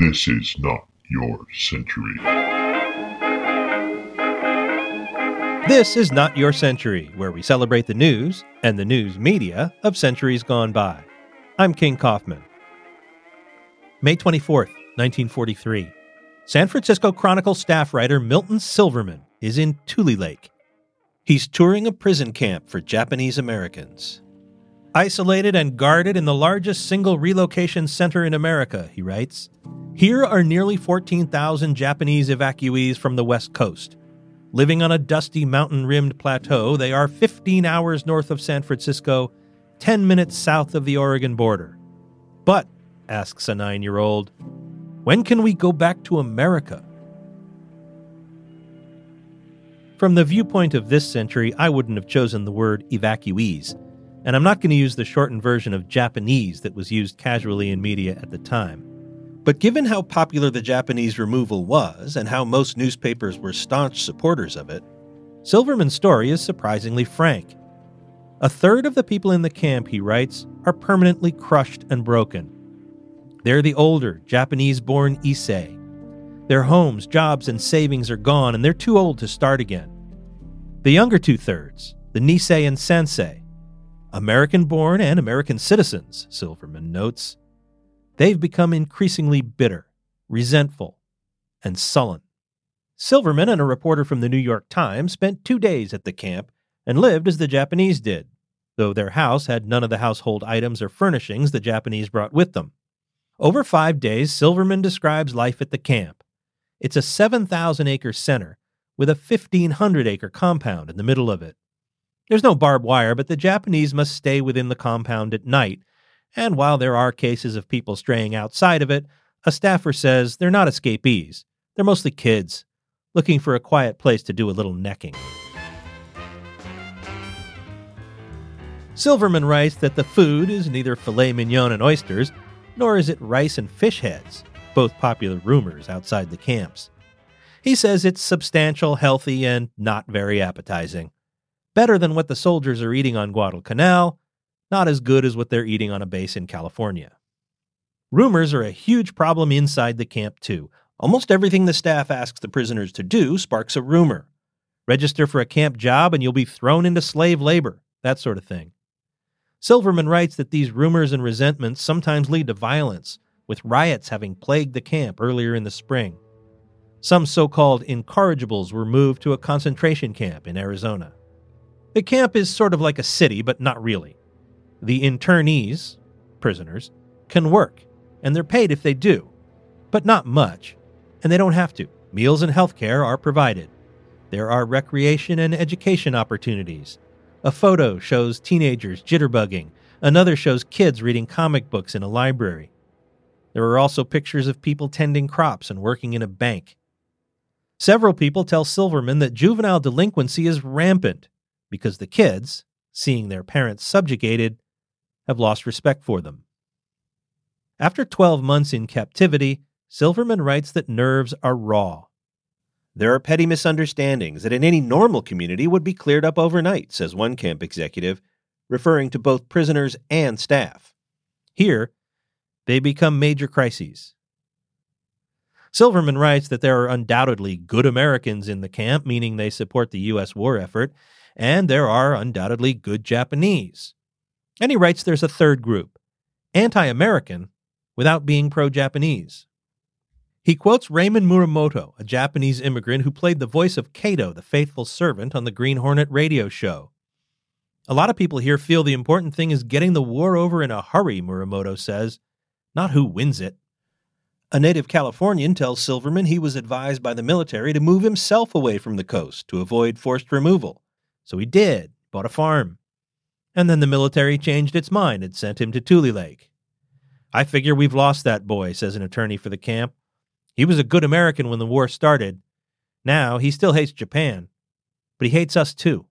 This is not your century. This is Not Your Century, where we celebrate the news and the news media of centuries gone by. I'm King Kaufman. May 24th, 1943. San Francisco Chronicle staff writer Milton Silverman is in Tule Lake. He's touring a prison camp for Japanese Americans. Isolated and guarded in the largest single relocation center in America, he writes, here are nearly 14,000 Japanese evacuees from the West Coast. Living on a dusty mountain rimmed plateau, they are 15 hours north of San Francisco, 10 minutes south of the Oregon border. But, asks a nine year old, when can we go back to America? From the viewpoint of this century, I wouldn't have chosen the word evacuees, and I'm not going to use the shortened version of Japanese that was used casually in media at the time. But given how popular the Japanese removal was and how most newspapers were staunch supporters of it, Silverman's story is surprisingly frank. A third of the people in the camp, he writes, are permanently crushed and broken. They're the older, Japanese born Issei. Their homes, jobs, and savings are gone, and they're too old to start again. The younger two thirds, the Nisei and Sansei, American born and American citizens, Silverman notes, they've become increasingly bitter, resentful, and sullen. Silverman and a reporter from the New York Times spent two days at the camp and lived as the Japanese did, though their house had none of the household items or furnishings the Japanese brought with them. Over five days, Silverman describes life at the camp. It's a 7,000 acre center with a 1,500 acre compound in the middle of it. There's no barbed wire, but the Japanese must stay within the compound at night and while there are cases of people straying outside of it, a staffer says they're not escapees. They're mostly kids, looking for a quiet place to do a little necking. Silverman writes that the food is neither filet mignon and oysters, nor is it rice and fish heads, both popular rumors outside the camps. He says it's substantial, healthy, and not very appetizing. Better than what the soldiers are eating on Guadalcanal, not as good as what they're eating on a base in California. Rumors are a huge problem inside the camp, too. Almost everything the staff asks the prisoners to do sparks a rumor. Register for a camp job and you'll be thrown into slave labor, that sort of thing. Silverman writes that these rumors and resentments sometimes lead to violence, with riots having plagued the camp earlier in the spring. Some so called incorrigibles were moved to a concentration camp in Arizona. The camp is sort of like a city, but not really. The internees, prisoners, can work, and they're paid if they do, but not much, and they don't have to. Meals and health care are provided. There are recreation and education opportunities. A photo shows teenagers jitterbugging, another shows kids reading comic books in a library. There are also pictures of people tending crops and working in a bank. Several people tell Silverman that juvenile delinquency is rampant because the kids, seeing their parents subjugated, have lost respect for them. After 12 months in captivity, Silverman writes that nerves are raw. There are petty misunderstandings that in any normal community would be cleared up overnight, says one camp executive, referring to both prisoners and staff. Here, they become major crises. Silverman writes that there are undoubtedly good Americans in the camp, meaning they support the U.S. war effort, and there are undoubtedly good Japanese. And he writes there's a third group, anti American, without being pro Japanese. He quotes Raymond Muramoto, a Japanese immigrant who played the voice of Kato, the faithful servant, on the Green Hornet radio show. A lot of people here feel the important thing is getting the war over in a hurry, Muramoto says, not who wins it. A native Californian tells Silverman he was advised by the military to move himself away from the coast to avoid forced removal. So he did, bought a farm and then the military changed its mind and sent him to Tule Lake. I figure we've lost that boy, says an attorney for the camp. He was a good American when the war started. Now he still hates Japan, but he hates us too.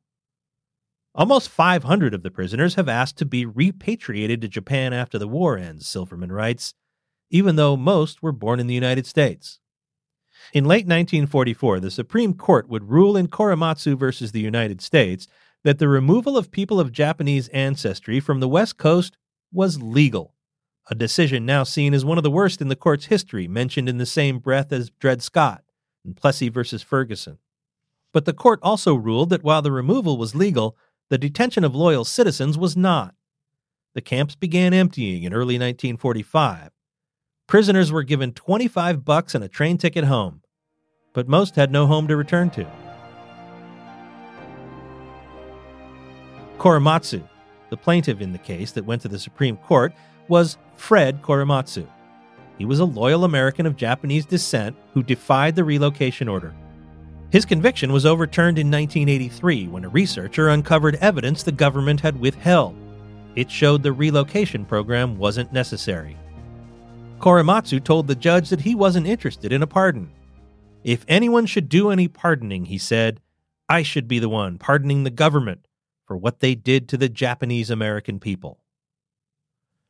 Almost 500 of the prisoners have asked to be repatriated to Japan after the war ends, Silverman writes, even though most were born in the United States. In late 1944, the Supreme Court would rule in Korematsu versus the United States that the removal of people of Japanese ancestry from the West Coast was legal, a decision now seen as one of the worst in the court's history, mentioned in the same breath as Dred Scott and Plessy versus Ferguson. But the court also ruled that while the removal was legal, the detention of loyal citizens was not. The camps began emptying in early 1945. Prisoners were given 25 bucks and a train ticket home, but most had no home to return to. Korematsu, the plaintiff in the case that went to the Supreme Court, was Fred Korematsu. He was a loyal American of Japanese descent who defied the relocation order. His conviction was overturned in 1983 when a researcher uncovered evidence the government had withheld. It showed the relocation program wasn't necessary. Korematsu told the judge that he wasn't interested in a pardon. If anyone should do any pardoning, he said, I should be the one pardoning the government for what they did to the Japanese American people.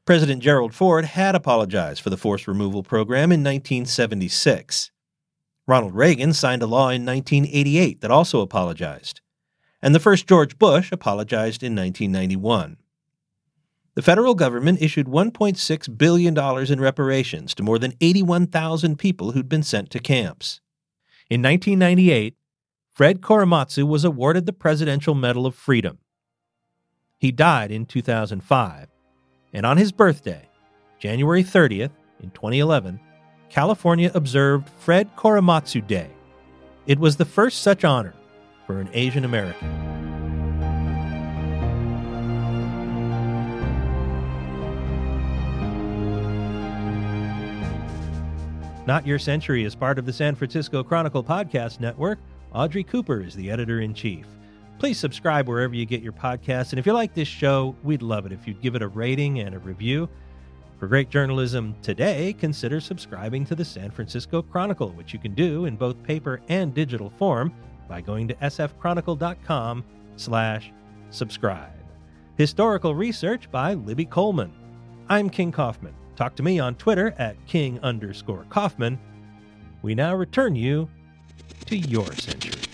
President Gerald Ford had apologized for the forced removal program in 1976. Ronald Reagan signed a law in 1988 that also apologized. And the first George Bush apologized in 1991. The federal government issued $1.6 billion in reparations to more than 81,000 people who'd been sent to camps. In 1998, Fred Korematsu was awarded the Presidential Medal of Freedom. He died in 2005, and on his birthday, January 30th, in 2011, California observed Fred Korematsu Day. It was the first such honor for an Asian American. Not Your Century is part of the San Francisco Chronicle Podcast Network. Audrey Cooper is the editor in chief. Please subscribe wherever you get your podcasts. And if you like this show, we'd love it if you'd give it a rating and a review. For great journalism today, consider subscribing to the San Francisco Chronicle, which you can do in both paper and digital form by going to sfchronicle.com slash subscribe. Historical research by Libby Coleman. I'm King Kaufman. Talk to me on Twitter at king underscore Kaufman. We now return you to your century.